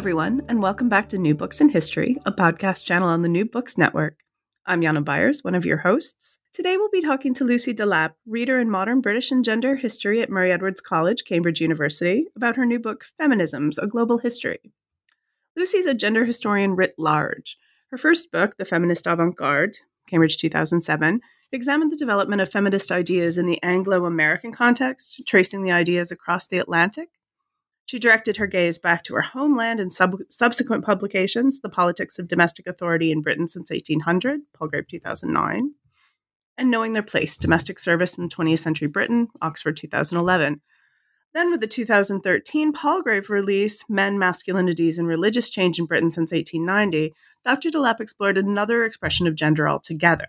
Everyone, and welcome back to New Books in History, a podcast channel on the New Books Network. I'm Jana Byars, one of your hosts. Today we'll be talking to Lucy Delap, reader in modern British and gender history at Murray Edwards College, Cambridge University, about her new book, Feminisms A Global History. Lucy's a gender historian writ large. Her first book, The Feminist Avant Garde, Cambridge 2007, examined the development of feminist ideas in the Anglo American context, tracing the ideas across the Atlantic she directed her gaze back to her homeland in sub- subsequent publications, The Politics of Domestic Authority in Britain since 1800, Palgrave 2009, and Knowing Their Place, Domestic Service in 20th Century Britain, Oxford 2011. Then, with the 2013 Palgrave release, Men, Masculinities, and Religious Change in Britain since 1890, Dr. Delap explored another expression of gender altogether.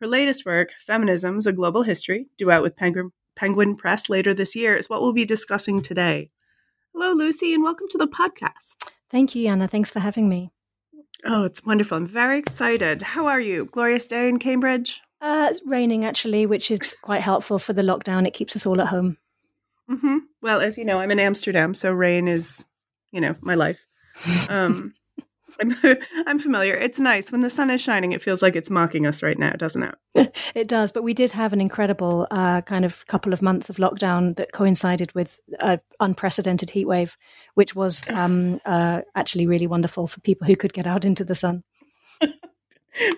Her latest work, Feminisms, A Global History, due out with Penguin, Penguin Press later this year, is what we'll be discussing today. Hello, Lucy, and welcome to the podcast. Thank you, Jana. Thanks for having me. Oh, it's wonderful. I'm very excited. How are you? Glorious day in Cambridge? Uh, it's raining, actually, which is quite helpful for the lockdown. It keeps us all at home. Mm-hmm. Well, as you know, I'm in Amsterdam, so rain is, you know, my life. Um, I'm, I'm familiar. It's nice when the sun is shining. It feels like it's mocking us right now, doesn't it? it does. But we did have an incredible uh, kind of couple of months of lockdown that coincided with an unprecedented heat wave, which was um, uh, actually really wonderful for people who could get out into the sun.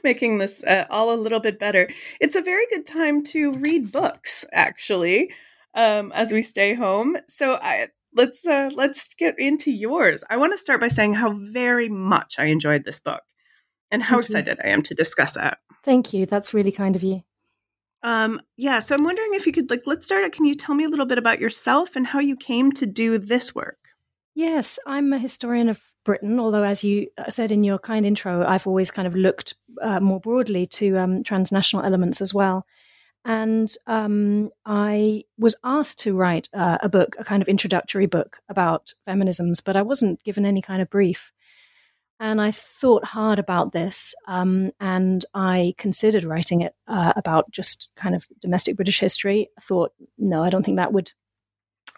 Making this uh, all a little bit better. It's a very good time to read books, actually, um, as we stay home. So I, let's uh, let's get into yours. I want to start by saying how very much I enjoyed this book and how Thank excited you. I am to discuss it. Thank you. That's really kind of you. Um, yeah, so I'm wondering if you could like let's start. Can you tell me a little bit about yourself and how you came to do this work? Yes, I'm a historian of Britain, although, as you uh, said in your kind intro, I've always kind of looked uh, more broadly to um, transnational elements as well. And um, I was asked to write uh, a book, a kind of introductory book about feminisms, but I wasn't given any kind of brief. And I thought hard about this, um, and I considered writing it uh, about just kind of domestic British history. I thought, no, I don't think that would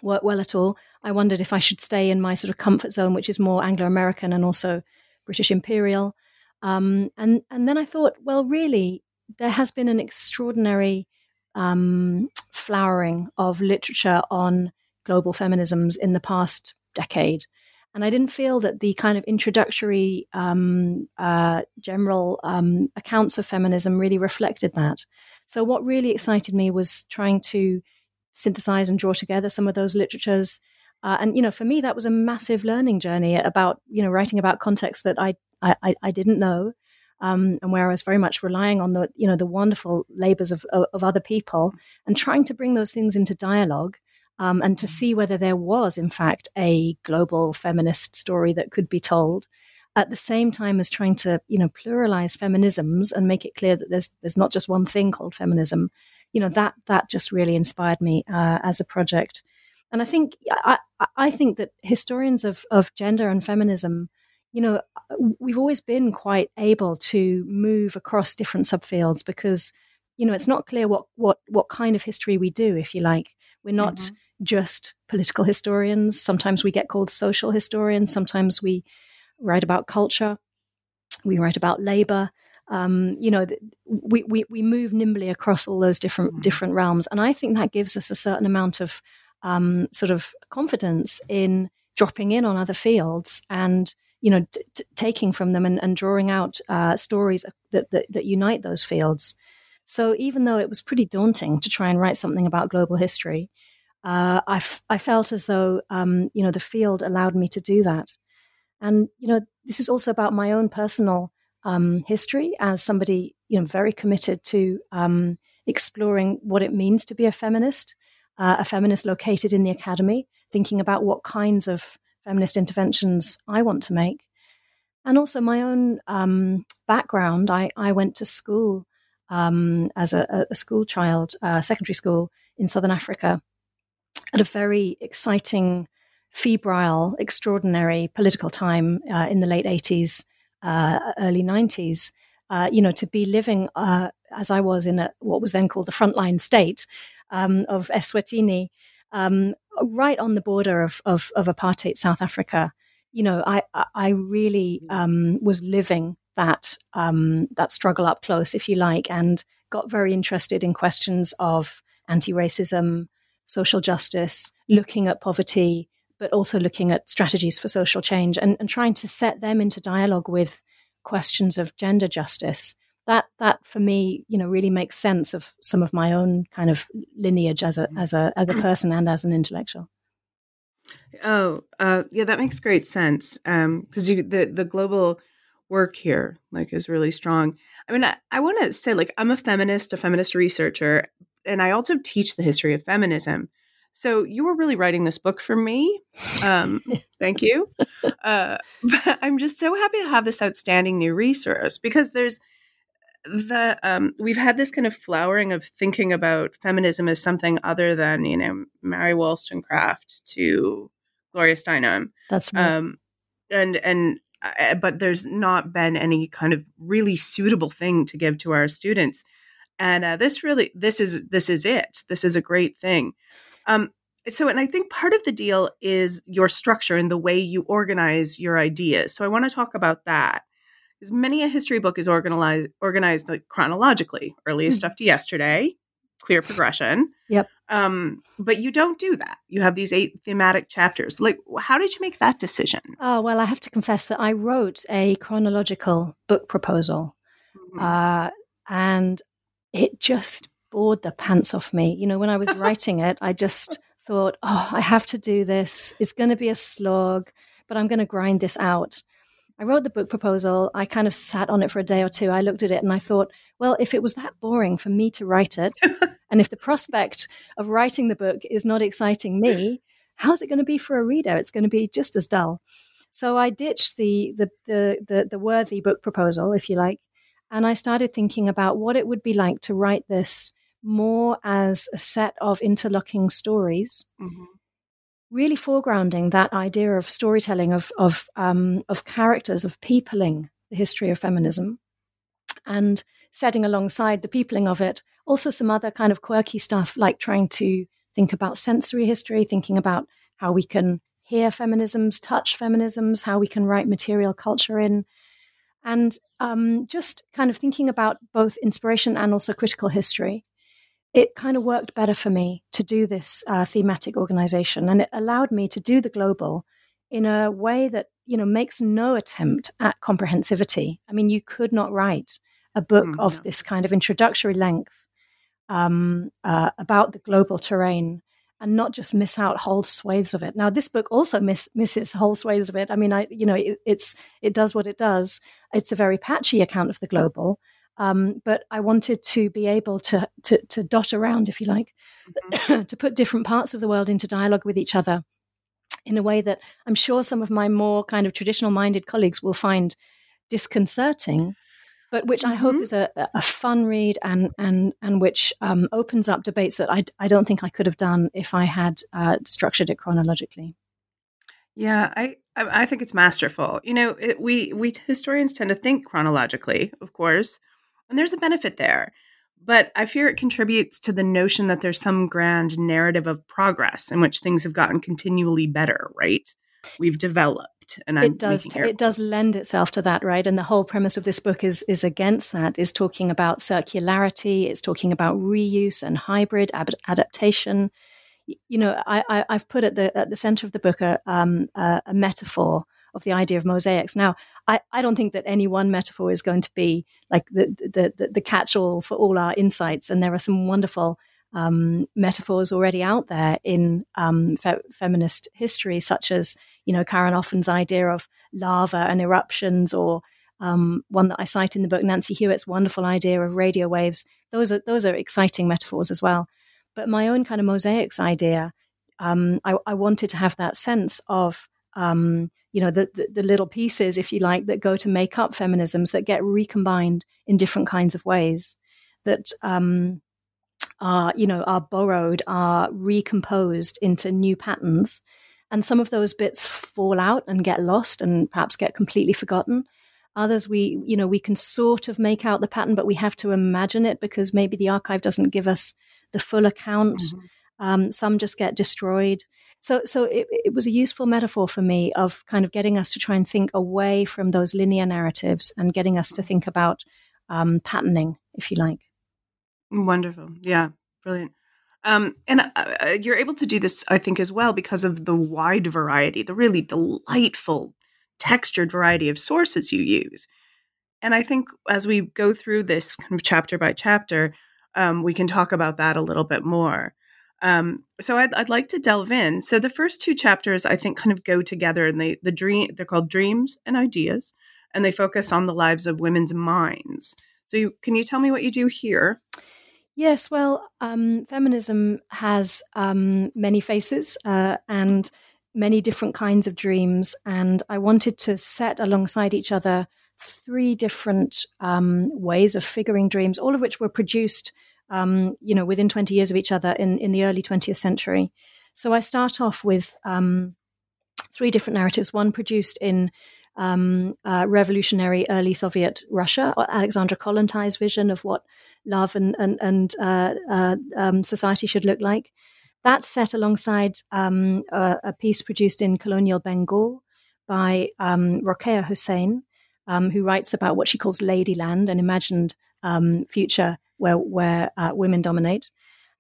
work well at all. I wondered if I should stay in my sort of comfort zone, which is more Anglo American and also British imperial. Um, and and then I thought, well, really, there has been an extraordinary um, flowering of literature on global feminisms in the past decade. And I didn't feel that the kind of introductory um, uh, general um, accounts of feminism really reflected that. So, what really excited me was trying to synthesize and draw together some of those literatures. Uh, and you know, for me, that was a massive learning journey about you know writing about contexts that I I, I didn't know, um, and where I was very much relying on the you know the wonderful labors of, of, of other people and trying to bring those things into dialogue um, and to see whether there was in fact a global feminist story that could be told at the same time as trying to you know pluralize feminisms and make it clear that there's there's not just one thing called feminism you know that that just really inspired me uh, as a project. And I think I, I think that historians of of gender and feminism, you know, we've always been quite able to move across different subfields because you know it's not clear what what what kind of history we do, if you like. We're not. Mm-hmm just political historians. Sometimes we get called social historians. Sometimes we write about culture. We write about labor. Um, you know, we, we, we move nimbly across all those different mm-hmm. different realms, and I think that gives us a certain amount of um, sort of confidence in dropping in on other fields and you know t- t- taking from them and, and drawing out uh, stories that, that, that unite those fields. So even though it was pretty daunting to try and write something about global history, uh, I, f- I felt as though um, you know the field allowed me to do that, and you know this is also about my own personal um, history as somebody you know very committed to um, exploring what it means to be a feminist, uh, a feminist located in the academy, thinking about what kinds of feminist interventions I want to make, and also my own um, background. I, I went to school um, as a, a, school child, uh, secondary school in southern Africa at a very exciting, febrile, extraordinary political time uh, in the late 80s, uh, early 90s. Uh, you know, to be living uh, as I was in a, what was then called the frontline state um, of Eswatini, um, right on the border of, of, of, apartheid South Africa. You know, I I really um, was living that um, that struggle up close, if you like, and got very interested in questions of anti-racism, social justice, looking at poverty, but also looking at strategies for social change and, and trying to set them into dialogue with questions of gender justice. That that for me, you know, really makes sense of some of my own kind of lineage as a as a as a person and as an intellectual. Oh, uh, yeah, that makes great sense. Because um, the the global work here like is really strong. I mean, I, I want to say like I'm a feminist, a feminist researcher, and I also teach the history of feminism. So you were really writing this book for me. Um, thank you. Uh, but I'm just so happy to have this outstanding new resource because there's the um, we've had this kind of flowering of thinking about feminism as something other than you know Mary Wollstonecraft to Gloria Steinem. That's right. Um, and and uh, but there's not been any kind of really suitable thing to give to our students. And uh, this really this is this is it. This is a great thing. Um, so and i think part of the deal is your structure and the way you organize your ideas. So i want to talk about that because many a history book is organized organized like chronologically earliest mm-hmm. stuff to yesterday clear progression yep um, but you don't do that you have these eight thematic chapters like how did you make that decision oh well i have to confess that i wrote a chronological book proposal mm-hmm. uh, and it just bored the pants off me. You know, when I was writing it, I just thought, oh, I have to do this. It's going to be a slog, but I'm going to grind this out. I wrote the book proposal. I kind of sat on it for a day or two. I looked at it and I thought, well, if it was that boring for me to write it, and if the prospect of writing the book is not exciting me, how's it going to be for a reader? It's going to be just as dull. So I ditched the the the the, the worthy book proposal, if you like, and I started thinking about what it would be like to write this more as a set of interlocking stories, mm-hmm. Really foregrounding that idea of storytelling, of, of, um, of characters, of peopling the history of feminism, and setting alongside the peopling of it also some other kind of quirky stuff like trying to think about sensory history, thinking about how we can hear feminisms, touch feminisms, how we can write material culture in, and um, just kind of thinking about both inspiration and also critical history, it kind of worked better for me to do this uh, thematic organization. And it allowed me to do the global in a way that, you know, makes no attempt at comprehensivity. I mean, you could not write a book mm, of this kind of introductory length um, uh, about the global terrain and not just miss out whole swathes of it. Now, this book also miss, misses whole swathes of it. I mean, I you know, it, it's it does what it does. It's a very patchy account of the global, um, but I wanted to be able to to, to dot around, if you like, mm-hmm. to put different parts of the world into dialogue with each other in a way that I'm sure some of my more kind of traditional minded colleagues will find disconcerting. but which I hope Mhm. is a, a fun read and and and which um, opens up debates that I, I don't think I could have done if I had uh, structured it chronologically. Yeah, I I I think it's masterful. You know, it, we we historians tend to think chronologically, of course, and there's a benefit there. But I fear it contributes to the notion that there's some grand narrative of progress in which things have gotten continually better, right? We've developed, and I'm it does it does lend itself to that right and the whole premise of this book is is against that is talking about circularity it's talking about reuse and hybrid ab- adaptation you know I, I i've put at the at the center of the book a um a, a metaphor of the idea of mosaics now I, I don't think that any one metaphor is going to be like the the the, the catch-all for all our insights and there are some wonderful um, metaphors already out there in um, fe- feminist history, such as you know Karen Offen's idea of lava and eruptions, or um, one that I cite in the book, Nancy Hewitt's wonderful idea of radio waves. Those are those are exciting metaphors as well. But my own kind of mosaics idea, um, I, I wanted to have that sense of um, you know the, the the little pieces, if you like, that go to make up feminisms that get recombined in different kinds of ways. That um, are you know are borrowed are recomposed into new patterns and some of those bits fall out and get lost and perhaps get completely forgotten others we you know we can sort of make out the pattern but we have to imagine it because maybe the archive doesn't give us the full account Mhm. um, some just get destroyed so so it, it was a useful metaphor for me of kind of getting us to try and think away from those linear narratives and getting us to think about um, patterning if you like Wonderful. Yeah, brilliant. Um, and uh, uh, you're able to do this, I think, as well because of the wide variety, the really delightful, textured variety of sources you use. And I think as we go through this kind of chapter by chapter, um, we can talk about that a little bit more. Um, so I'd, I'd like to delve in. So the first two chapters, I think, kind of go together, and they the dream they're called dreams and ideas, and they focus on the lives of women's minds. So you, can you tell me what you do here? Yes, well, um, feminism has um, many faces uh, and many different kinds of dreams. And I wanted to set alongside each other three different um, ways of figuring dreams, all of which were produced, um, you know, within 20 years of each other in, in the early 20th century. So I start off with um, three different narratives, one produced in um, uh, revolutionary early Soviet Russia, Alexandra Kollontai's vision of what love and and, and uh, uh, um, society should look like. That's set alongside um, a, a, piece produced in colonial Bengal by um, Rokeya Hossain, um, who writes about what she calls Ladyland, an imagined um, future where where uh, women dominate.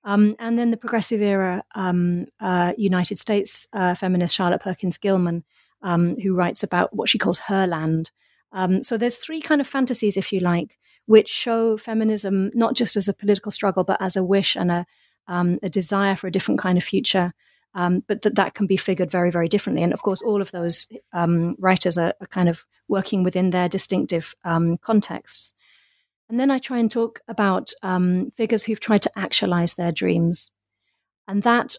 Um, and then the progressive era um, uh, United States uh, feminist Charlotte Perkins Gilman, um, who writes about what she calls her land. Um, so there's three kind of fantasies, if you like, which show feminism not just as a political struggle, but as a wish and a, um, a desire for a different kind of future. Um, but that that can be figured very, very differently. And of course, all of those writers are, are, kind of working within their distinctive contexts. And then I try and talk about um, figures who've tried to actualize their dreams. And that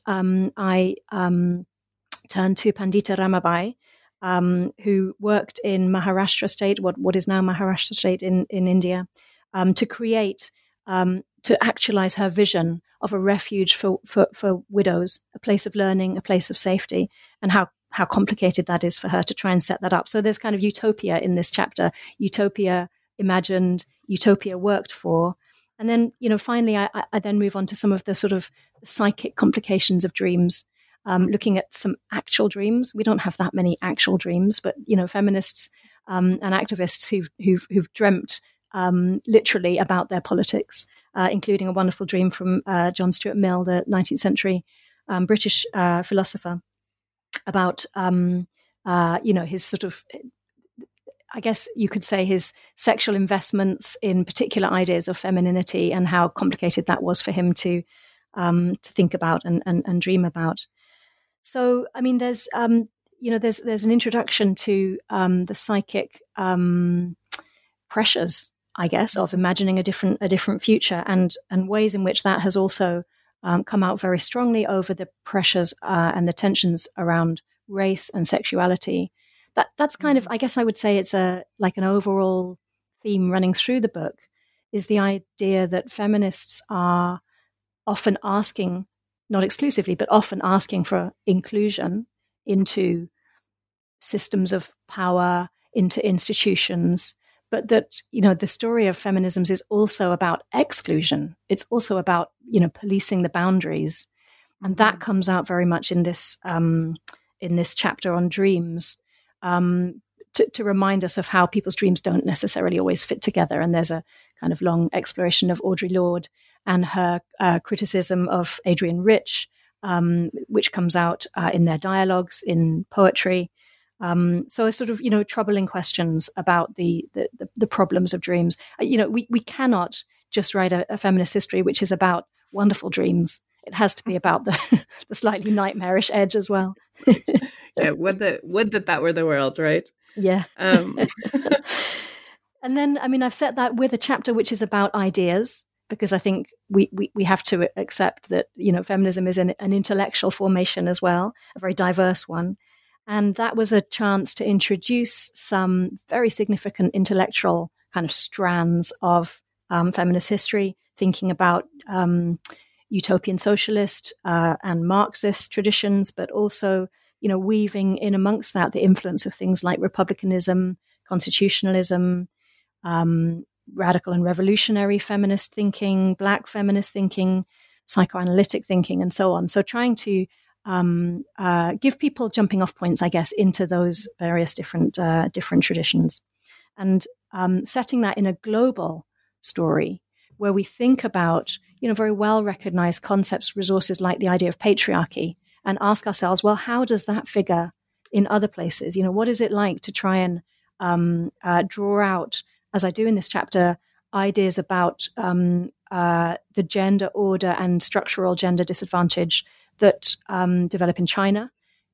I turn to Pandita Ramabai, um, who worked in Maharashtra state, what, what is now Maharashtra state in, in India, um, to create, um, to actualize her vision of a refuge for, for, for, widows, a place of learning, a place of safety, and how, how complicated that is for her to try and set that up. So there's kind of utopia in this chapter, utopia imagined, utopia worked for. And then, you know, finally, I, I then move on to some of the sort of psychic complications of dreams um, looking at some actual dreams. We don't have that many actual dreams, but you know, feminists um, and activists who've who've, who've dreamt um, literally about their politics, uh, including a wonderful dream from uh, John Stuart Mill, the 19th century um, British uh, philosopher, about um, uh, you know his sort of. I guess you could say his sexual investments in particular ideas of femininity and how complicated that was for him to um, to think about and, and, and dream about. So, I mean, there's um, you know, there's there's an introduction to um, the psychic um, pressures, I guess, of imagining a different a different future, and and ways in which that has also um, come out very strongly over the pressures uh, and the tensions around race and sexuality. That that's kind of, I guess, I would say it's a like an overall theme running through the book is the idea that feminists are often asking, not exclusively, but often asking for inclusion into systems of power, into institutions, but that you know the story of feminisms is also about exclusion. It's also about you know policing the boundaries, and that mm-hmm. comes out very much in this um, in this chapter on dreams. Um, to, to, remind us of how people's dreams don't necessarily always fit together. And there's a kind of long exploration of Audre Lorde and her uh, criticism of Adrienne Rich, um, which comes out uh, in their dialogues in poetry. Um, so a sort of you know troubling questions about the the, the, the problems of dreams. You know, we we cannot just write a, a, feminist history which is about wonderful dreams. It has to be about the the slightly nightmarish edge as well. yeah, would that would that that were the world, right? Yeah. Um. and then, I mean, I've set that with a chapter which is about ideas because I think we, we, we have to accept that you know feminism is an, an intellectual formation as well, a very diverse one. And that was a chance to introduce some very significant intellectual kind of strands of um, feminist history, thinking about um, utopian socialist uh, and Marxist traditions, but also, you know, weaving in amongst that the influence of things like republicanism, constitutionalism, um, radical and revolutionary feminist thinking, black feminist thinking, psychoanalytic thinking, and so on. So trying to um, uh, give people jumping off points, I guess, into those various different uh, different traditions, and um, setting that in a global story where we think about you know very well recognized concepts, resources like the idea of patriarchy, and ask ourselves, well, how does that figure in other places? You know, what is it like to try and um, uh, draw out, as I do in this chapter, ideas about um, uh, the gender order and structural gender disadvantage that um, develop in China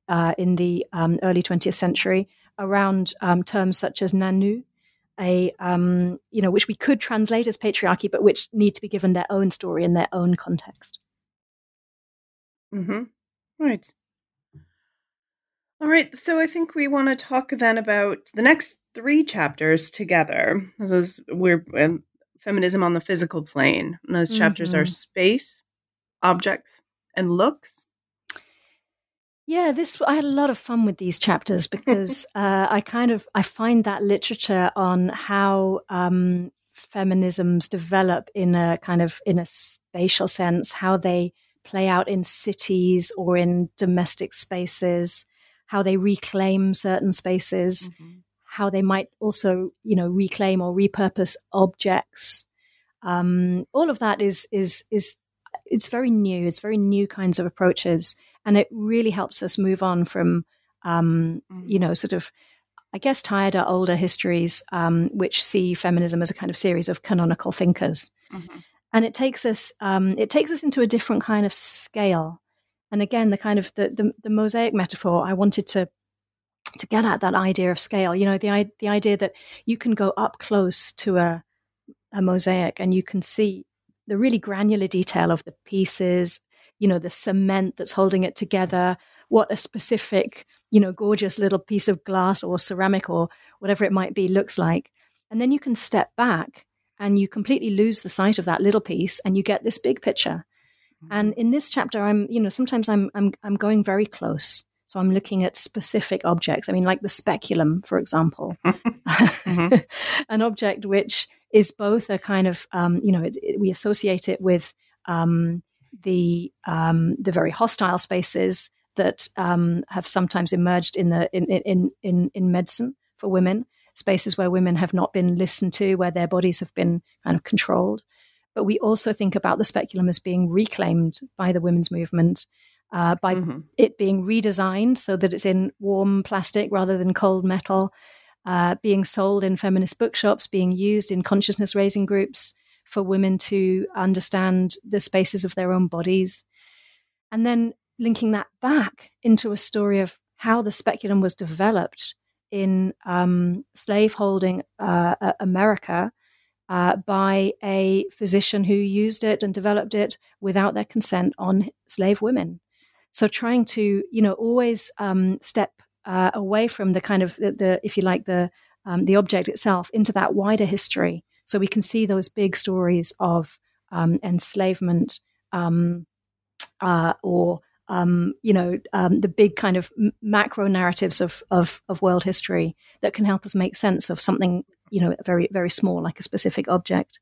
uh, in the um, early 20th century around um, terms such as nanu, a um, you know which we could translate as patriarchy, but which need to be given their own story in their own context. Mm-hmm. Right. All right. So I think we want to talk then about the next three chapters together. Those we're um, feminism on the physical plane. And those chapters mm-hmm. are space, objects, and looks. Yeah, this I had a lot of fun with these chapters because uh, I kind of I find that literature on how um, feminisms develop in a kind of in a spatial sense, how they play out in cities or in domestic spaces, how they reclaim certain spaces, mm-hmm. how they might also you know reclaim or repurpose objects. Um, all of that is is is it's very new. It's very new kinds of approaches, and it really helps us move on from, um, mm. you know, sort of, I guess, tired or older histories um, which see feminism as a kind of series of canonical thinkers, mm-hmm. and it takes us um, it takes us into a different kind of scale. And again, the kind of the, the, the mosaic metaphor, I wanted to to get at that idea of scale. You know, the the idea that you can go up close to a a mosaic and you can see the really granular detail of the pieces, you know, the cement that's holding it together, what a specific, you know, gorgeous little piece of glass or ceramic or whatever it might be looks like. And then you can step back and you completely lose the sight of that little piece and you get this big picture. And mm-hmm. in this chapter, I'm, you know, sometimes I'm, I'm, I'm going very close. So I'm looking at specific objects. I mean, like the speculum, for example, mm-hmm. an object which is both a kind of um, you know it, it, we associate it with um, the um, the very hostile spaces that um, have sometimes emerged in the in, in in in medicine for women, spaces where women have not been listened to, where their bodies have been kind of controlled. But we also think about the speculum as being reclaimed by the women's movement, uh, by mm-hmm. it being redesigned so that it's in warm plastic rather than cold metal, uh, being sold in feminist bookshops, being used in consciousness raising groups for women to understand the spaces of their own bodies. And then linking that back into a story of how the speculum was developed in um, slaveholding uh, America uh, by a physician who used it and developed it without their consent on slave women. So trying to, you know, always um, step uh, away from the kind of the, the if you like, the um, the object itself into that wider history. So we can see those big stories of um, enslavement um, uh, or um, you know, um, the big kind of macro narratives of, of, of world history that can help us make sense of something, you know, very very small, like a specific object.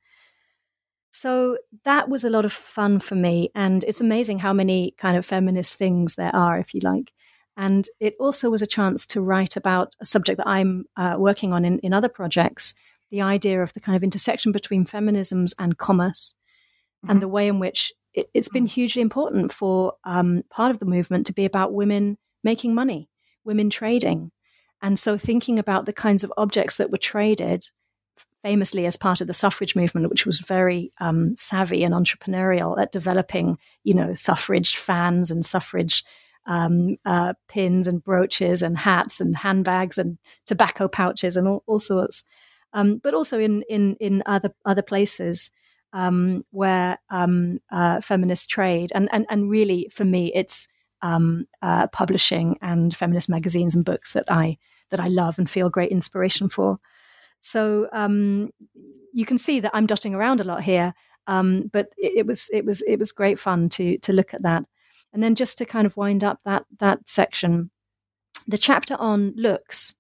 So that was a lot of fun for me, and it's amazing how many kind of feminist things there are, if you like. And it also was a chance to write about a subject that I'm uh, working on in, in other projects the idea of the kind of intersection between feminisms and commerce, mm-hmm. and the way in which it, has been hugely important for um, part of the movement to be about women making money, women trading. And so thinking about the kinds of objects that were traded, famously as part of the suffrage movement, which was very um, savvy and entrepreneurial at developing, you know, suffrage fans and suffrage um, uh, pins and brooches and hats and handbags and tobacco pouches and all, all sorts. Um, but also in in in other other places um, where um, uh, feminists trade, and, and and really for me, it's um, uh, publishing and feminist magazines and books that I that I love and feel great inspiration for. So um, you can see that I'm dotting around a lot here, um, but it, it, was it was it was great fun to to look at that, and then just to kind of wind up that that section, the chapter on looks.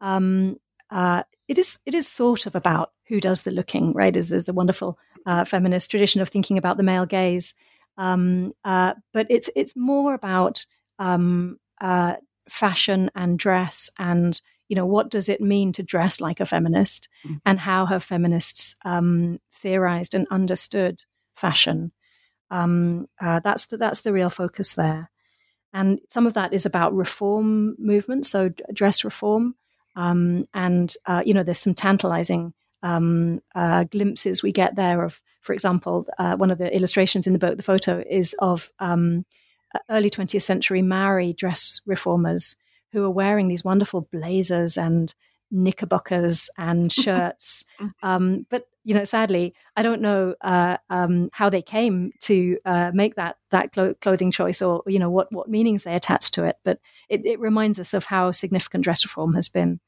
Um, uh, it is it is sort of about who does the looking, right? Is there's a wonderful uh, feminist tradition of thinking about the male gaze, um, uh, but it's it's more about um, uh, fashion and dress and you know what does it mean to dress like a feminist mm-hmm. and how have feminists um, theorized and understood fashion um, uh, that's the, that's the real focus there and some of that is about reform movements so dress reform um, and uh, you know there's some tantalizing um, uh, glimpses we get there of, for example, uh, one of the illustrations in the book, the photo is of um, early 20th century Maori dress reformers who are wearing these wonderful blazers and knickerbockers and shirts. um, but you know, sadly, I don't know uh, um, how they came to uh, make that that clo- clothing choice, or you know, what what meanings they attach to it. But it, it reminds us of how significant dress reform has been.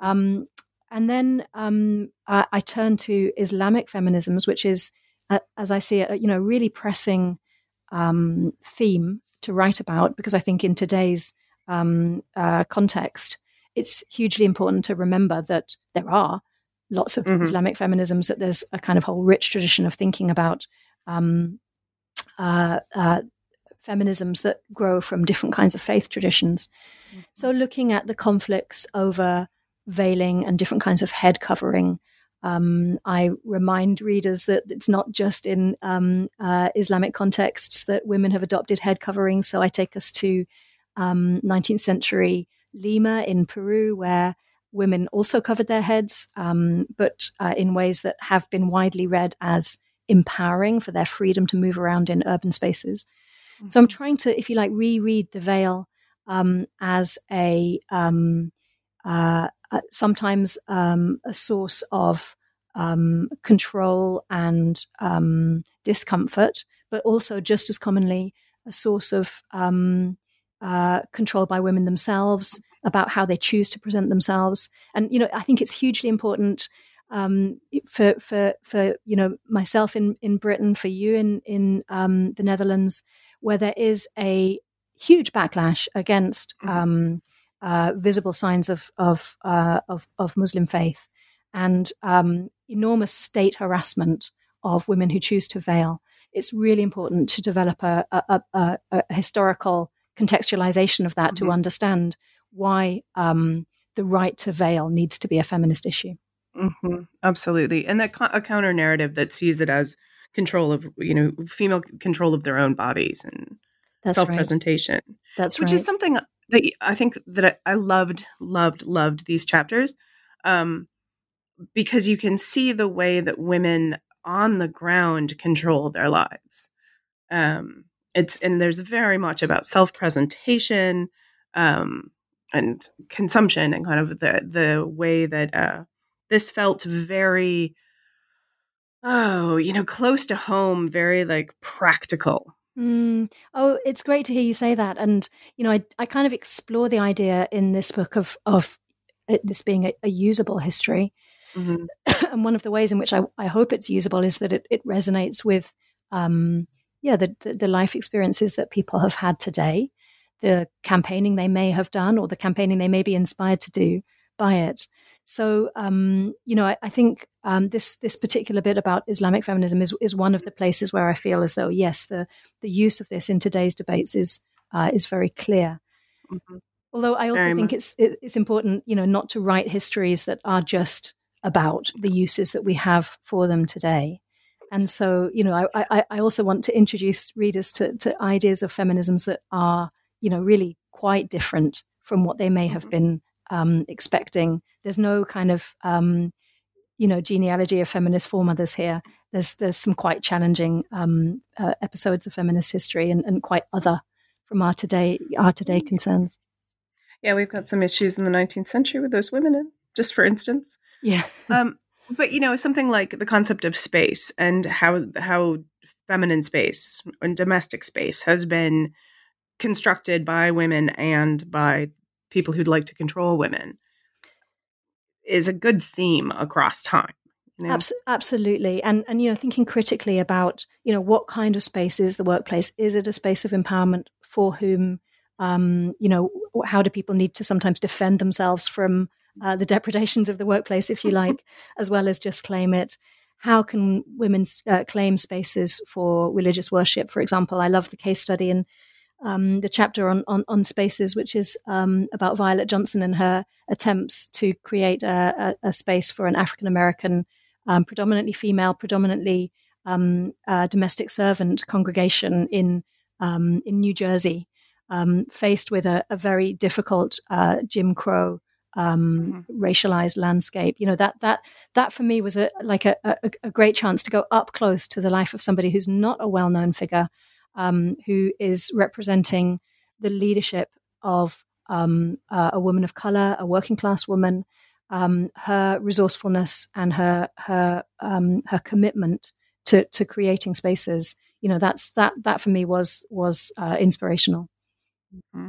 Um, and then um, I, I turned to Islamic feminisms, which is, uh, as I see it, you know, really pressing um, theme to write about because I think in today's um, uh, context, it's hugely important to remember that there are lots of mm-hmm. Islamic feminisms, that there's a kind of whole rich tradition of thinking about um, uh, uh, feminisms that grow from different kinds of faith traditions. Mm-hmm. So, looking at the conflicts over veiling and different kinds of head covering. Um, I remind readers that it's not just in um, uh, Islamic contexts that women have adopted head coverings. So I take us to um, 19th century Lima in Peru, where women also covered their heads, um, but uh, in ways that have been widely read as empowering for their freedom to move around in urban spaces. Mm-hmm. So I'm trying to, if you like, reread the veil um, as a um, uh, uh, sometimes um, a source of um, control and um, discomfort, but also just as commonly a source of um, uh, control by women themselves about how they choose to present themselves. And you know, I think it's hugely important um, for for for you know myself in in Britain, for you in in um, the Netherlands, where there is a huge backlash against mm-hmm. um, uh, visible signs of of, uh, of, of Muslim faith and um, enormous state harassment of women who choose to veil. It's really important to develop a, a, a, a historical contextualization of that mm-hmm. to understand why um, the right to veil needs to be a feminist issue. Mm-hmm. Absolutely, and that co- a counter narrative that sees it as control of you know female control of their own bodies and self presentation. Right. That's which right. is something that I think that I loved, loved, loved these chapters um, because you can see the way that women on the ground control their lives. Um, it's and there's very much about self presentation um, and consumption and kind of the the way that uh, this felt very oh you know close to home, very like practical Mm. Oh, it's great to hear you say that. And, you know, I, I kind of explore the idea in this book of, of it, this being a, a usable history. Mm-hmm. and one of the ways in which I, I hope it's usable is that it, it resonates with, um, yeah, the, the, the life experiences that people have had today, the campaigning they may have done, or the campaigning they may be inspired to do by it. So, um, you know, I, I think um, this this particular bit about Islamic feminism is is one of the places where I feel as though yes, the the use of this in today's debates is uh, is very clear. Mm-hmm. Although I also very think much. it's it's important, you know, not to write histories that are just about the uses that we have for them today. And so, you know, I, I, I also want to introduce readers to, to ideas of feminisms that are, you know, really quite different from what they may have mm-hmm. been um, expecting. There's no kind of, um, you know, genealogy of feminist foremothers here. There's there's some quite challenging um, uh, episodes of feminist history and, and quite other from our today our today concerns. Yeah, we've got some issues in the 19th century with those women, just for instance. Yeah. um, but you know, something like the concept of space and how how feminine space and domestic space has been constructed by women and by people who'd like to control women is a good theme across time. You know? Abs- absolutely, and and you know, thinking critically about you know what kind of space is the workplace? Is it a space of empowerment for whom? Um, you know, how do people need to sometimes defend themselves from uh, the depredations of the workplace, if you like, as well as just claim it. How can women uh, claim spaces for religious worship? For example, I love the case study in um, the chapter on, on, on spaces, which is um, about Violet Johnson and her attempts to create a, a, a space for an African American, um, predominantly female, predominantly um, uh, domestic servant congregation in um, in New Jersey, um, faced with a, a very difficult uh, Jim Crow um, mm-hmm. racialized landscape. You know that that that for me was a like a, a, a, great chance to go up close to the life of somebody who's not a well known figure, um, who is representing the leadership of um, uh, a woman of color, a working class woman, um, her resourcefulness and her her um, her commitment to to creating spaces. You know that's that that for me was was uh, inspirational. Mm-hmm.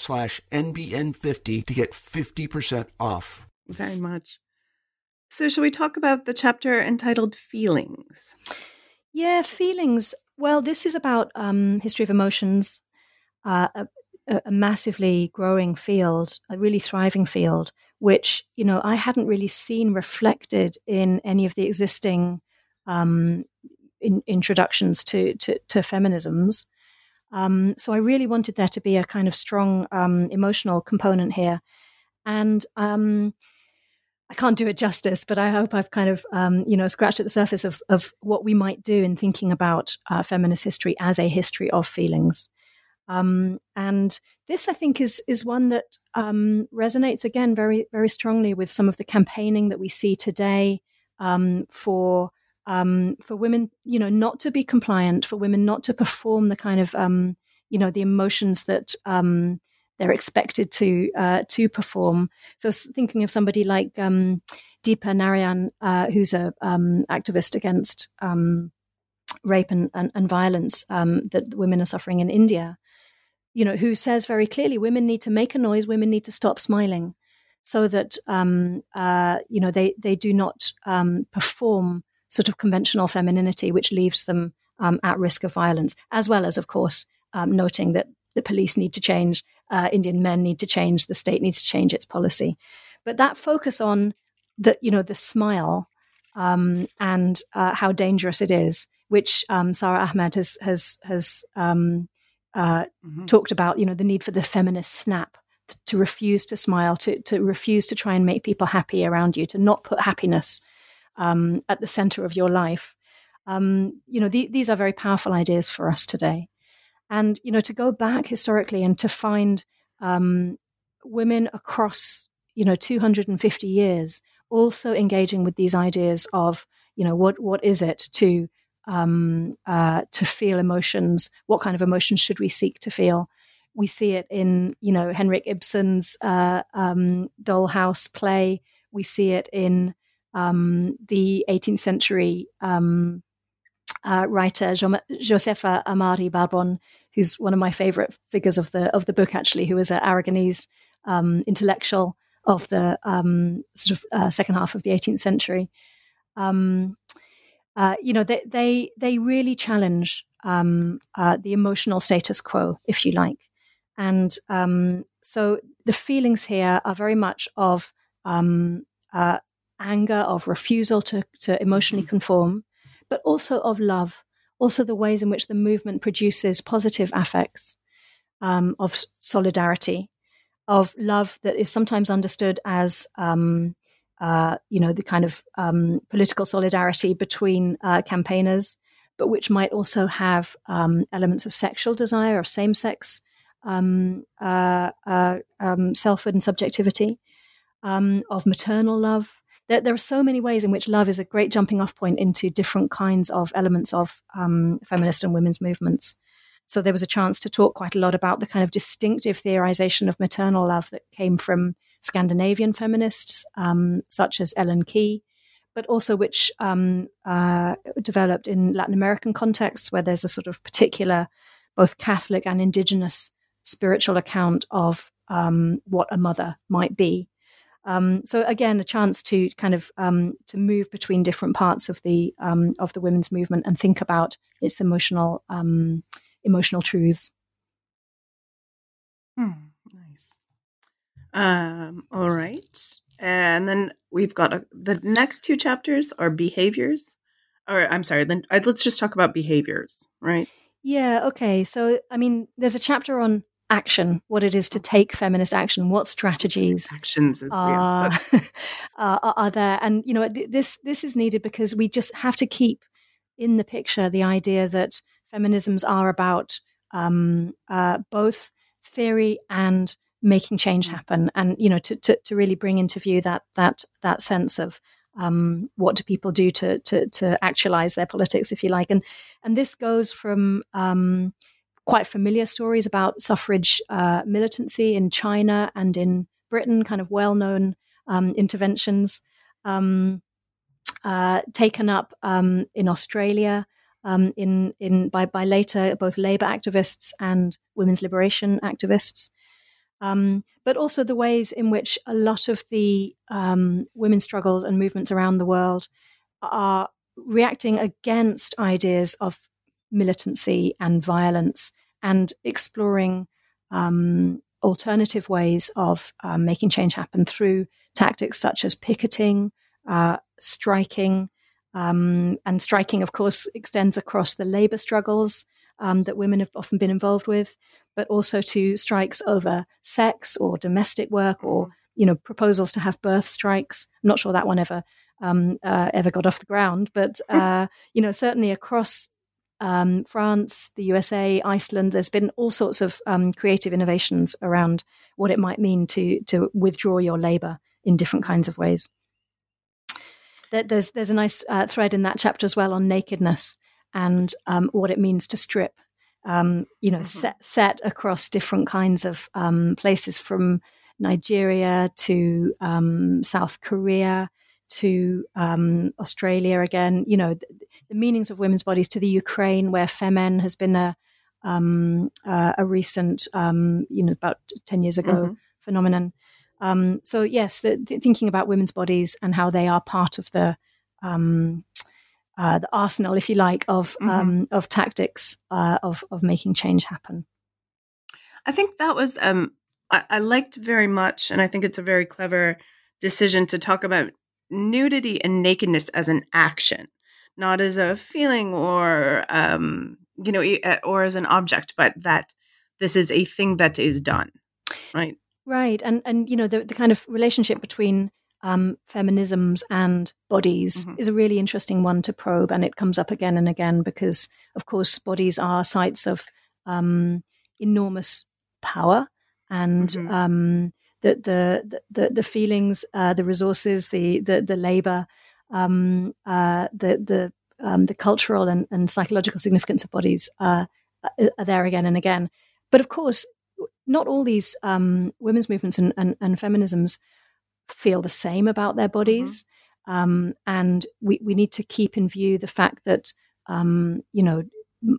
slash NBN50 to get 50% off. Very much. So, shall we talk about the chapter entitled Feelings? Yeah, feelings. Well, this is about um, history of emotions, uh, a, a, massively growing field, a really thriving field, which you know I hadn't really seen reflected in any of the existing um, in, introductions to, to, to feminisms. Um, so I really wanted there to be a kind of strong um, emotional component here. And um, I can't do it justice, but I hope I've kind of, um, you know, scratched at the surface of, of what we might do in thinking about uh, feminist history as a history of feelings. Um, and this, I think, is is one that um, resonates again very very strongly with some of the campaigning that we see today for um, for women, you know, not to be compliant, for women not to perform the kind of, um, you know, the emotions that um, they're expected to uh, to perform. So, thinking of somebody like um, Deepa Narayan, uh, who's a um, activist against um, rape and, and, and violence that women are suffering in India, you know, who says very clearly, women need to make a noise, women need to stop smiling, so that uh, you know they they do not perform sort of conventional femininity, which leaves them um, at risk of violence, as well as, of course, um, noting that the police need to change, uh, Indian men need to change, the state needs to change its policy. But that focus on the you know the smile um, and uh, how dangerous it is, which um, Sara Ahmed has has has um, uh, mm-hmm. talked about. You know the need for the feminist snap to, to refuse to smile, to to refuse to try and make people happy around you, to not put happiness um, at the center of your life. Um, you know the, these are very powerful ideas for us today, and you know to go back historically and to find um, women across you know 250 years also engaging with these ideas of you know what what is it to um, uh, to feel emotions? What kind of emotions should we seek to feel? We see it in you know henrik ibsen's uh, um, dollhouse play. We see it in um, the 18th century um, uh, writer Josefa Amar y Borbón, who's one of my favorite figures of the of the book, actually, who was an Aragonese um, intellectual of the um, sort of uh, second half of the 18th century. Um, uh, you know, they, they, they really challenge um, uh, the emotional status quo, if you like. And so the feelings here are very much of um, uh, anger, of refusal to, to emotionally mm-hmm. conform, but also of love, also the ways in which the movement produces positive affects um, of solidarity of love that is sometimes understood as um, uh, you know the kind of um, political solidarity between uh, campaigners, but which might also have um, elements of sexual desire or same-sex um, uh, uh um, selfhood and subjectivity, um, of maternal love. There, there, are so many ways in which love is a great jumping-off point into different kinds of elements of feminist and women's movements. So there was a chance to talk quite a lot about the kind of distinctive theorization of maternal love that came from Scandinavian feminists, um, such as Ellen Key, but also which um, uh, developed in Latin American contexts, where there's a sort of particular, both Catholic and indigenous spiritual account of um, what a mother might be. Um, so again, a chance to kind of um, to move between different parts of the um, of the women's movement and think about its emotional um, emotional truths. Hmm, nice. Um, all right. And then we've got a, the next two chapters are behaviors. Or I'm sorry, then uh, let's just talk about behaviors, right? Yeah, okay. So, I mean, there's a chapter on action, what it is to take feminist action, what strategies actions are, yeah, are, are there, and you know this this is needed because we just have to keep in the picture the idea that feminisms are about um, uh, both theory and making change mm. happen, and you know, to, to, to really bring into view that that that sense of um, what do people do to to to actualize their politics, if you like, and and this goes from um, quite familiar stories about suffrage uh, militancy in China and in Britain, kind of well known um, interventions. Um, uh, taken up um, in Australia um, in in by by later both labor activists and women's liberation activists, um, but also the ways in which a lot of the um, women's struggles and movements around the world are reacting against ideas of militancy and violence and exploring um, alternative ways of uh, making change happen through tactics such as picketing, uh, striking, um, and striking, of course, extends across the labor struggles um, that women have often been involved with, but also to strikes over sex or domestic work or you know proposals to have birth strikes. I'm not sure that one ever um, uh, ever got off the ground, but uh, you know certainly across um, France, the USA, Iceland, there's been all sorts of um, creative innovations around what it might mean to to withdraw your labor in different kinds of ways there's there's a nice uh, thread in that chapter as well on nakedness and um, what it means to strip. Um, you know, mm-hmm. set set across different kinds of um, places from Nigeria to um, South Korea to um, Australia again. You know, the, the, meanings of women's bodies to the Ukraine, where Femen has been a um, uh, a recent, you know, about ten years ago mm-hmm. phenomenon. Um, so yes, the, the thinking about women's bodies and how they are part of the um, uh, the arsenal, if you like, of mm-hmm. um, of tactics uh, of of making change happen. I think that was um, I, I liked very much, and I think it's a very clever decision to talk about nudity and nakedness as an action, not as a feeling or um, you know, uh, or as an object, but that this is a thing that is done, right? Right, and and you know the the kind of relationship between um, feminisms and bodies mm-hmm. is a really interesting one to probe, and it comes up again and again because, of course, bodies are sites of um, enormous power and mm-hmm. um, the, the, the the feelings, uh, the resources, the the the labor, um, uh, the the um, the cultural and, and, psychological significance of bodies uh, are there again and again. But of course, not all these um, women's movements and, and, and, feminisms feel the same about their bodies. Mm-hmm. Um, and we, we need to keep in view the fact that, um, you know,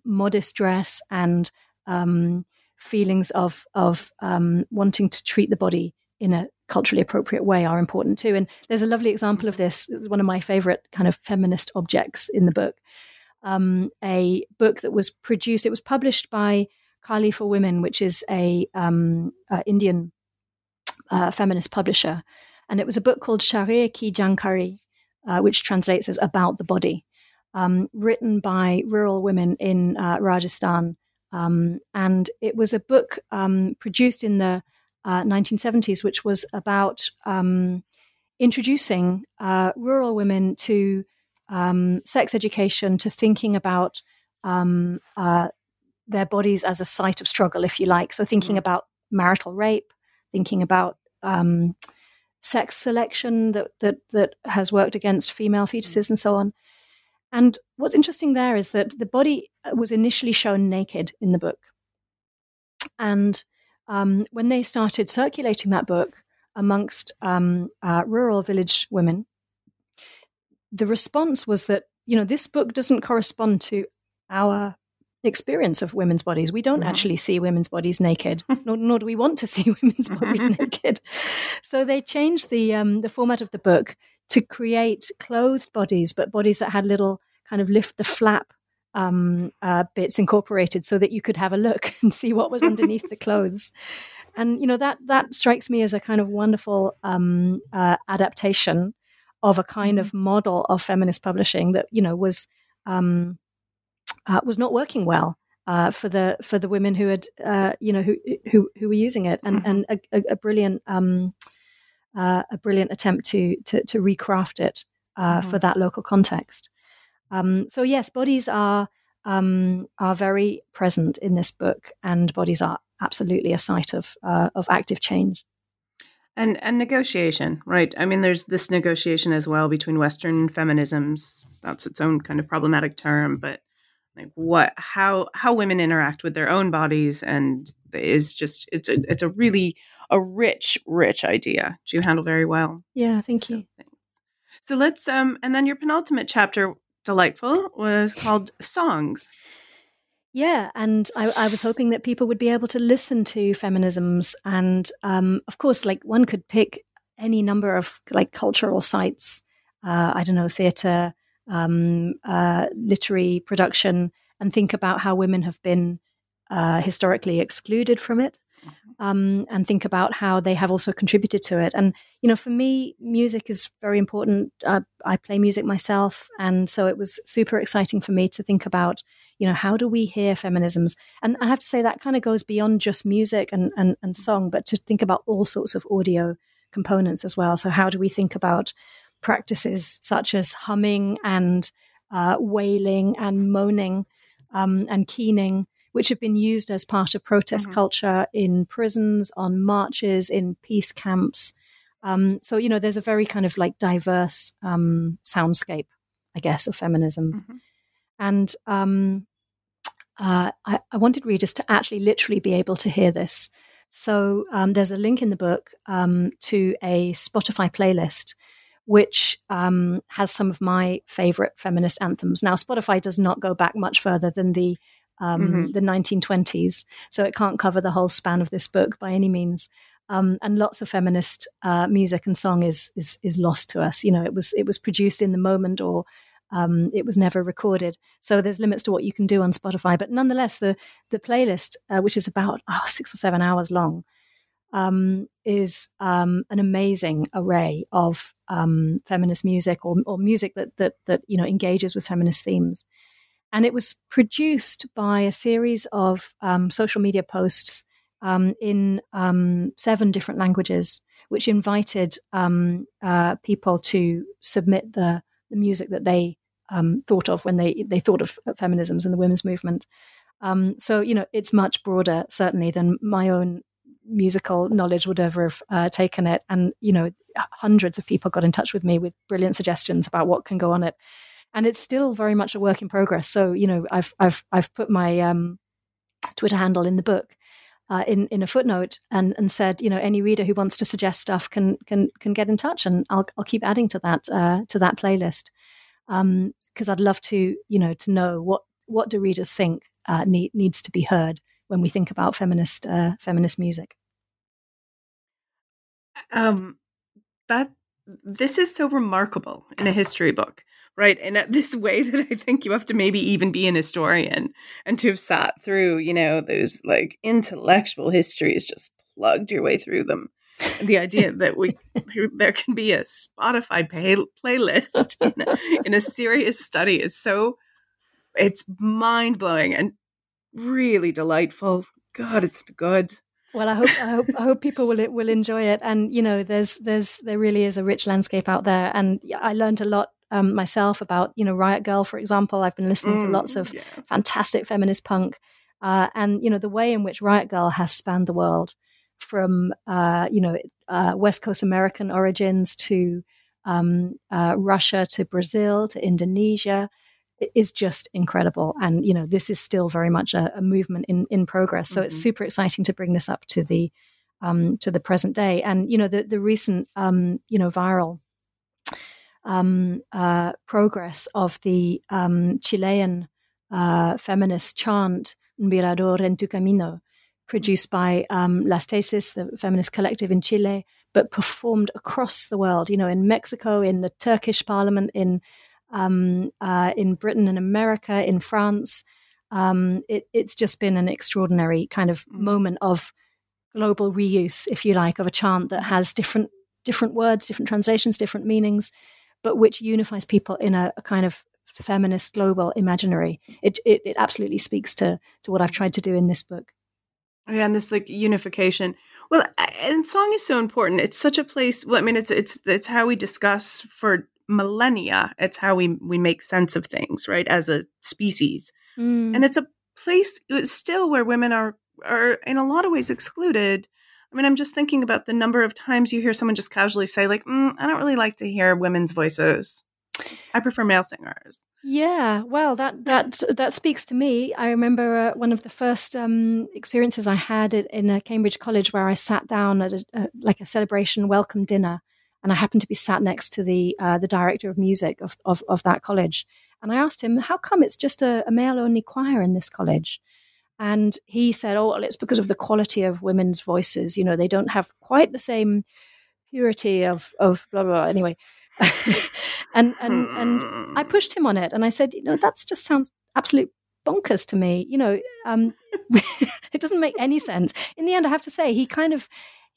modest dress and um, feelings of, of um, wanting to treat the body in a culturally appropriate way are important too. And there's a lovely example of this. It's one of my favorite kind of feminist objects in the book. Um, a book that was produced, it was published by Kali for Women, which is a um, uh, Indian uh, feminist publisher, and it was a book called Sharir Ki Jankari, uh, which translates as "About the Body," um, written by rural women in uh, Rajasthan, um, and it was a book um, produced in the 1970s, uh, which was about um, introducing uh, rural women to um, sex education, to thinking about um, their bodies as a site of struggle, if you like. So thinking mm. about marital rape, thinking about um, sex selection that that that has worked against female fetuses mm. and so on. And what's interesting there is that the body uh, was initially shown naked in the book, and um, when they started circulating that book amongst um, uh, rural village women, the response was that you know this book doesn't correspond to our experience of women's bodies. We don't actually see women's bodies naked, nor, nor, do we want to see women's bodies naked. So they changed the um, the format of the book to create clothed bodies, but bodies that had little kind of lift the flap um, uh, bits incorporated, so that you could have a look and see what was underneath the clothes. And you know that that strikes me as a kind of wonderful um, uh, adaptation of a kind of mm-hmm. model of feminist publishing that you know was um, uh, was not working well uh, for the for the women who had uh, you know who who who were using it, and mm-hmm. and a, a brilliant um, uh, a brilliant attempt to to, to recraft it uh, mm-hmm. for that local context. Um, so yes, bodies are um, are very present in this book, and bodies are absolutely a site of uh, of active change and and negotiation right i mean there's this negotiation as well between western feminisms that's its own kind of problematic term but like what how how women interact with their own bodies and is just it's a it's a really a rich rich idea you handle very well yeah thank you so, so let's um and then your penultimate chapter delightful was called songs yeah, and I, I, was hoping that people would be able to listen to feminisms, and um, of course, like one could pick any number of like cultural sites. Uh, I don't know, theatre, um, uh, literary production and think about how women have been uh, historically excluded from it. Um, and think about how they have also contributed to it. And you know, for me, music is very important. Uh, I play music myself, and so it was super exciting for me to think about, you know, how do we hear feminisms? And I have to say that kind of goes beyond just music and, and, and song, but to think about all sorts of audio components as well. So how do we think about practices such as humming and uh, wailing and moaning um, and keening, which have been used as part of protest mm-hmm. culture in prisons, on marches, in peace camps. Um, so, you know, there's a very kind of like diverse um, soundscape, I guess, of feminism. Mm-hmm. And um, uh, I, I, wanted readers to actually literally be able to hear this. So um, there's a link in the book um, to a Spotify playlist which um, has some of my favorite feminist anthems. Now, Spotify does not go back much further than the um, mm-hmm. the 1920s, so it can't cover the whole span of this book by any means. Um, and lots of feminist uh, music and song is, is is lost to us. You know, it was it was produced in the moment, or um, it was never recorded. So there's limits to what you can do on Spotify. But nonetheless, the the playlist, uh, which is about oh, six or seven hours long, um, is um, an amazing array of um, feminist music or, or music that that that you know engages with feminist themes. And it was produced by a series of um, social media posts um, in um, seven different languages, which invited uh, people to submit the the music that they thought of when they they thought of feminisms and the women's movement. Um, so you know, it's much broader certainly than my own musical knowledge would ever have uh, taken it. And, you know, hundreds of people got in touch with me with brilliant suggestions about what can go on it. And it's still very much a work in progress. So, you know, I've, I've, I've put my um, Twitter handle in the book. Uh, in in a footnote and and said you know any reader who wants to suggest stuff can can can get in touch and I'll I'll keep adding to that uh, to that playlist because um, I'd love to you know to know what what do readers think uh, need, needs to be heard when we think about feminist uh, feminist music. Um, that this is so remarkable in a history book, right? In this way that I think you have to maybe even be an historian and to have sat through, you know, those like intellectual histories, just plugged your way through them. And the idea that we there can be a Spotify pay, playlist in a, in a serious study is so it's mind blowing and really delightful. God, it's good. Well, I hope I hope I hope people will will enjoy it. And you know, there's there's there really is a rich landscape out there, and I learned a lot um, myself about you know Riot Grrrl, for example. I've been listening mm, to lots of yeah. fantastic feminist punk, uh, and you know the way in which Riot Grrrl has spanned the world, from uh, you know uh, West Coast American origins to um, uh, Russia to Brazil to Indonesia is just incredible. And you know, this is still very much a, a movement in in progress. So mm-hmm. it's super exciting to bring this up to the um, to the present day. And you know, the the recent um, you know viral um, uh, progress of the um, Chilean uh, feminist chant "Violador en tu camino," produced by um, Las Tesis, the feminist collective in Chile, but performed across the world. You know, in Mexico, in the Turkish parliament, in um, uh, in Britain and America, in France. Um, it, it's just been an extraordinary kind of mm. moment of global reuse, if you like, of a chant that has different different words, different translations, different meanings, but which unifies people in a, a kind of feminist global imaginary. It, it, it absolutely speaks to to what I've tried to do in this book. Yeah, and this like unification. Well, and song is so important. It's such a place. Well, I mean, it's it's it's how we discuss for millennia. It's how we we make sense of things, right? As a species, mm. and it's a place still where women are are in a lot of ways excluded. I mean, I'm just thinking about the number of times you hear someone just casually say, like, mm, "I don't really like to hear women's voices. I prefer male singers." Yeah, well, that that that speaks to me. I remember uh, one of the first um, experiences I had in a Cambridge college where I sat down at a, a, like a celebration welcome dinner and I happened to be sat next to the uh, the director of music of, of, of that college. And I asked him, "How come it's just a, a male only choir in this college?" And he said, "Oh, well, it's because of the quality of women's voices. You know, they don't have quite the same purity of of blah blah." blah. Anyway, and and and I pushed him on it, and I said, "You know, that just sounds absolute bonkers to me. You know, um, it doesn't make any sense." In the end, I have to say, he kind of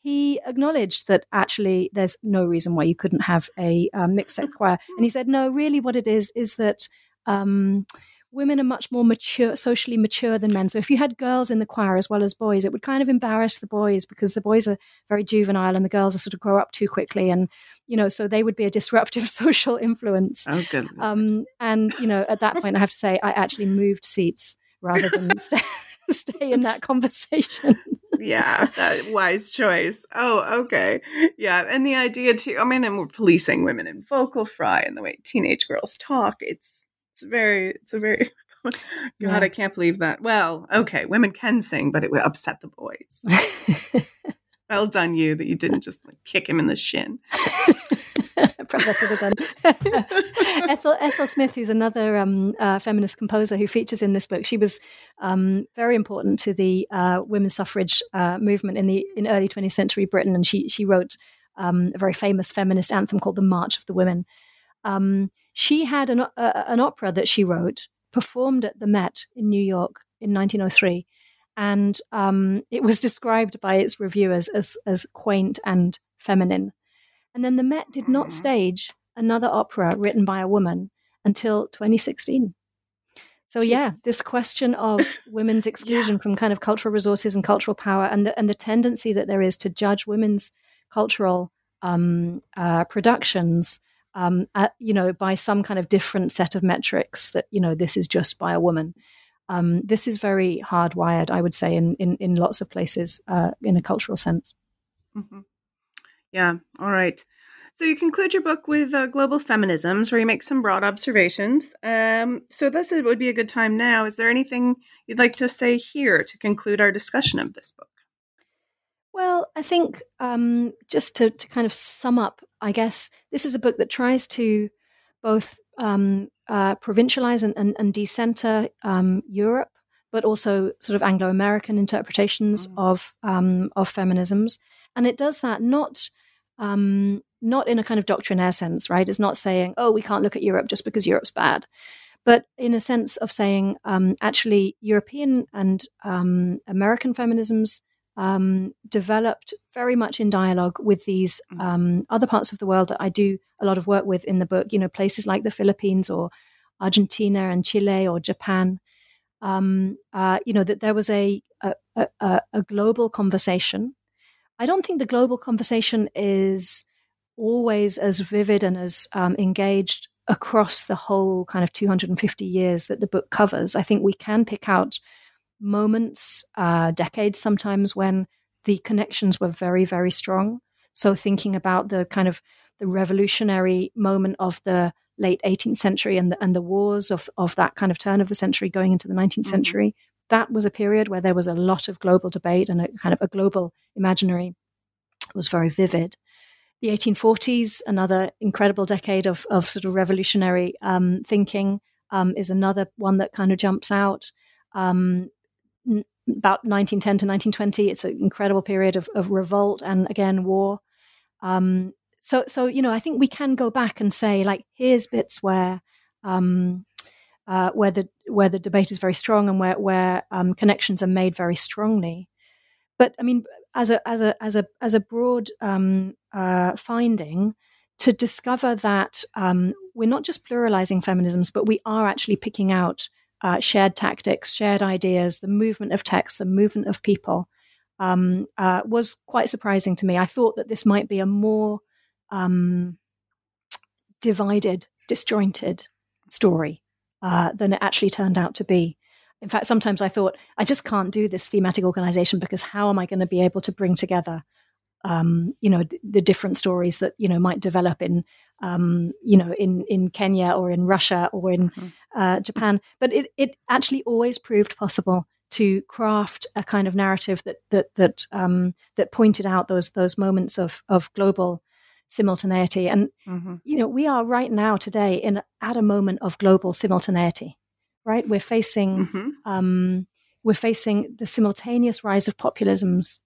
he acknowledged that actually there's no reason why you couldn't have a um, mixed sex choir. And he said, no, really what it is, is that um, women are much more mature, socially mature than men. So if you had girls in the choir as well as boys, it would kind of embarrass the boys because the boys are very juvenile and the girls are sort of grow up too quickly. And, you know, so they would be a disruptive social influence. Oh, good. Um, and, you know, at that point, I have to say, I actually moved seats rather than stay, stay in that conversation yeah, that wise choice. Oh, okay. Yeah. And the idea too, I mean, and we're policing women in vocal fry and the way teenage girls talk. It's it's very it's a very God, yeah. I can't believe that. Well, okay, women can sing, but it would upset the boys. well done you that you didn't just like kick him in the shin. Ethel, Ethel Smyth, who's another um, uh, feminist composer who features in this book, she was um, very important to the uh, women's suffrage uh, movement in the in early 20th century Britain, and she she wrote um, a very famous feminist anthem called "The March of the Women." Um, she had an, an opera that she wrote performed at the Met in New York in 1903 and um, it was described by its reviewers as as quaint and feminine. And then the Met did not mm-hmm. stage another opera written by a woman until 2016. So Jesus. yeah, this question of women's exclusion yeah. from kind of cultural resources and cultural power, and the and the tendency that there is to judge women's cultural um, uh, productions, um, at, you know, by some kind of different set of metrics. That you know, this is just by a woman. Um, this is very hardwired, I would say, in in, in lots of places uh, in a cultural sense. Mm-hmm. Yeah. All right. So you conclude your book with uh, global feminisms, where you make some broad observations. Um, so this would be a good time now. Is there anything you'd like to say here to conclude our discussion of this book? Well, I think um, just to, to kind of sum up, I guess this is a book that tries to both um, uh, provincialize and, and, and decenter um, Europe, but also sort of Anglo American interpretations mm-hmm. of um, of feminisms, and it does that not um, not in a kind of doctrinaire sense, right? It's not saying, oh, we can't look at Europe just because Europe's bad, but in a sense of saying, um, actually, European and um, American feminisms um, developed very much in dialogue with these mm. um, other parts of the world that I do a lot of work with in the book, you know, places like the Philippines or Argentina and Chile or Japan. Um, uh, you know, that there was a, a, a, a global conversation I don't think the global conversation is always as vivid and as um, engaged across the whole kind of 250 years that the book covers. I think we can pick out moments, uh, decades sometimes when the connections were very, very strong. So thinking about the kind of the revolutionary moment of the late 18th century and the, and the wars of, of that kind of turn of the century going into the 19th mm-hmm. century, that was a period where there was a lot of global debate and a kind of a global imaginary was very vivid. The 1840s, another incredible decade of, of sort of revolutionary um, thinking, um, is another one that kind of jumps out. Um, about 1910 to 1920, it's an incredible period of, of revolt and again war. Um, so, so you know, I think we can go back and say, like, here's bits where um, uh, where the where the debate is very strong and where where um, connections are made very strongly. But I mean, as a as a as a as a broad um, uh, finding, to discover that um, we're not just pluralizing feminisms, but we are actually picking out uh, shared tactics, shared ideas, the movement of text, the movement of people, um, uh, was quite surprising to me. I thought that this might be a more um, divided, disjointed story uh, than it actually turned out to be. In fact, sometimes I thought, I just can't do this thematic organization because how am I going to be able to bring together, um, you know, the different stories that, you know, might develop in, um, you know, in, in Kenya or in Russia or in mm-hmm. Uh, Japan. But it, it actually always proved possible to craft a kind of narrative that, that, that, um, that pointed out those, those moments of, of global simultaneity. And, mm-hmm. you know, we are right now today in at a moment of global simultaneity, right? We're facing, mm-hmm. um, we're facing the simultaneous rise of populisms.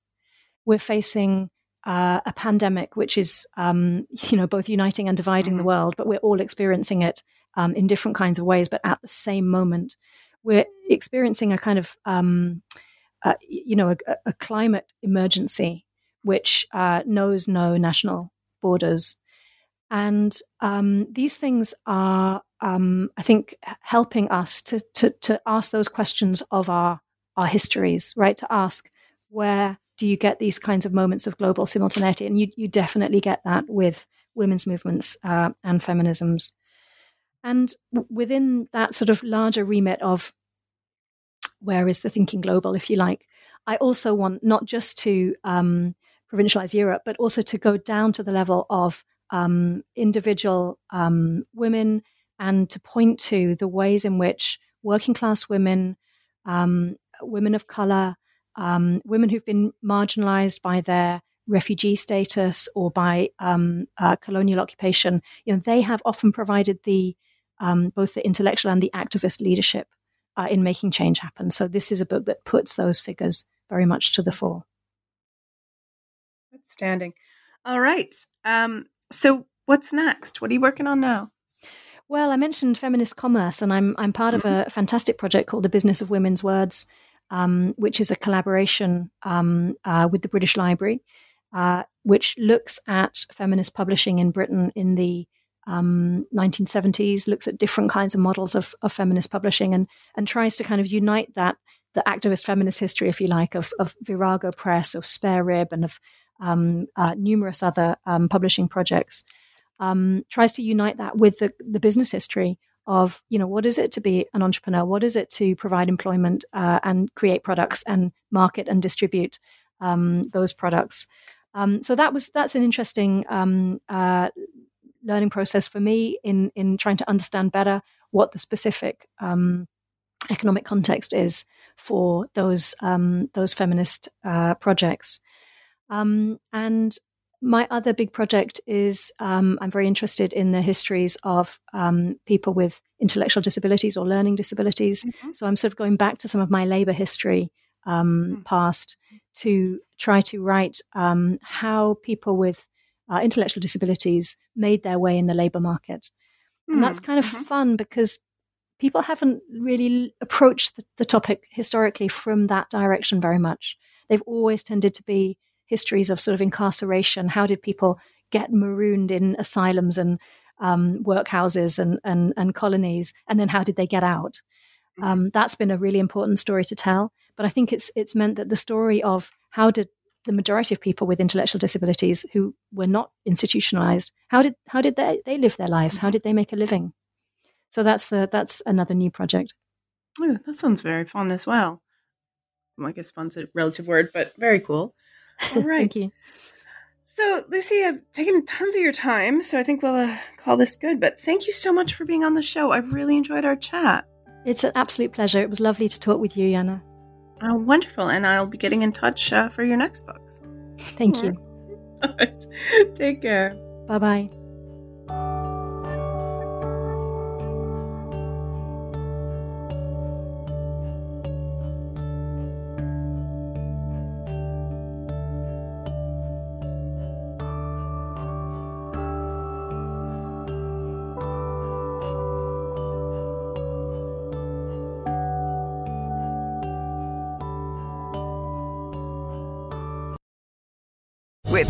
We're facing uh, a pandemic, which is, um, you know, both uniting and dividing mm-hmm. the world, but we're all experiencing it um, in different kinds of ways, but at the same moment. We're experiencing a kind of, um, uh, you know, a, a, climate emergency which uh, knows no national borders. And um, these things are, um, I think, helping us to, to, to ask those questions of our, our histories, right? To ask where do you get these kinds of moments of global simultaneity? And you, you definitely get that with women's movements uh, and feminisms. And within that sort of larger remit of where is the thinking global, if you like, I also want not just to um, provincialize Europe, but also to go down to the level of um, individual um, women and to point to the ways in which working class women, um, women of color, um, women who've been marginalized by their refugee status or by um, uh, colonial occupation, you know, they have often provided the um, both the intellectual and the activist leadership uh, in making change happen. So this is a book that puts those figures very much to the fore. Outstanding. All right. Um, so what's next? What are you working on now? Well, I mentioned feminist commerce, and I'm I'm part of a mm-hmm. fantastic project called the Business of Women's Words, um, which is a collaboration um, uh, with the British Library, uh, which looks at feminist publishing in Britain in the 1970s, um, looks at different kinds of models of, of feminist publishing, and and tries to kind of unite that the activist feminist history, if you like, of, of Virago Press, of Spare Rib, and of um, uh, numerous other um, publishing projects. Um, tries to unite that with the, the business history of you know what is it to be an entrepreneur what is it to provide employment uh, and create products and market and distribute um, those products um, so that was that's an interesting uh, learning process for me in in trying to understand better what the specific um, economic context is for those um, those feminist uh, projects. Um, and my other big project is um, I'm very interested in the histories of um, people with intellectual disabilities or learning disabilities. Mm-hmm. So I'm sort of going back to some of my labor history um, mm-hmm. past to try to write um, how people with uh, intellectual disabilities made their way in the labor market. Mm-hmm. And that's mm, kind of mm-hmm. fun because people haven't really approached the, the topic historically from that direction very much. They've always tended to be histories of sort of incarceration. How did people get marooned in asylums and um, workhouses and, and, and colonies, and then how did they get out? Mm-hmm. Um, that's been a really important story to tell. But I think it's it's meant that the story of how did the majority of people with intellectual disabilities who were not institutionalized how did how did they, they live their lives how did they make a living so that's the that's another new project. Oh, that sounds very fun as well. I guess fun's a relative word, but very cool. All right. Thank you. So, Lucy, I've taken tons of your time, so I think we'll uh, call this good. But thank you so much for being on the show. I've really enjoyed our chat. It's an absolute pleasure. It was lovely to talk with you, Jana. Oh, wonderful. And I'll be getting in touch uh, for your next books. Thank All you. Right. Take care. Bye bye.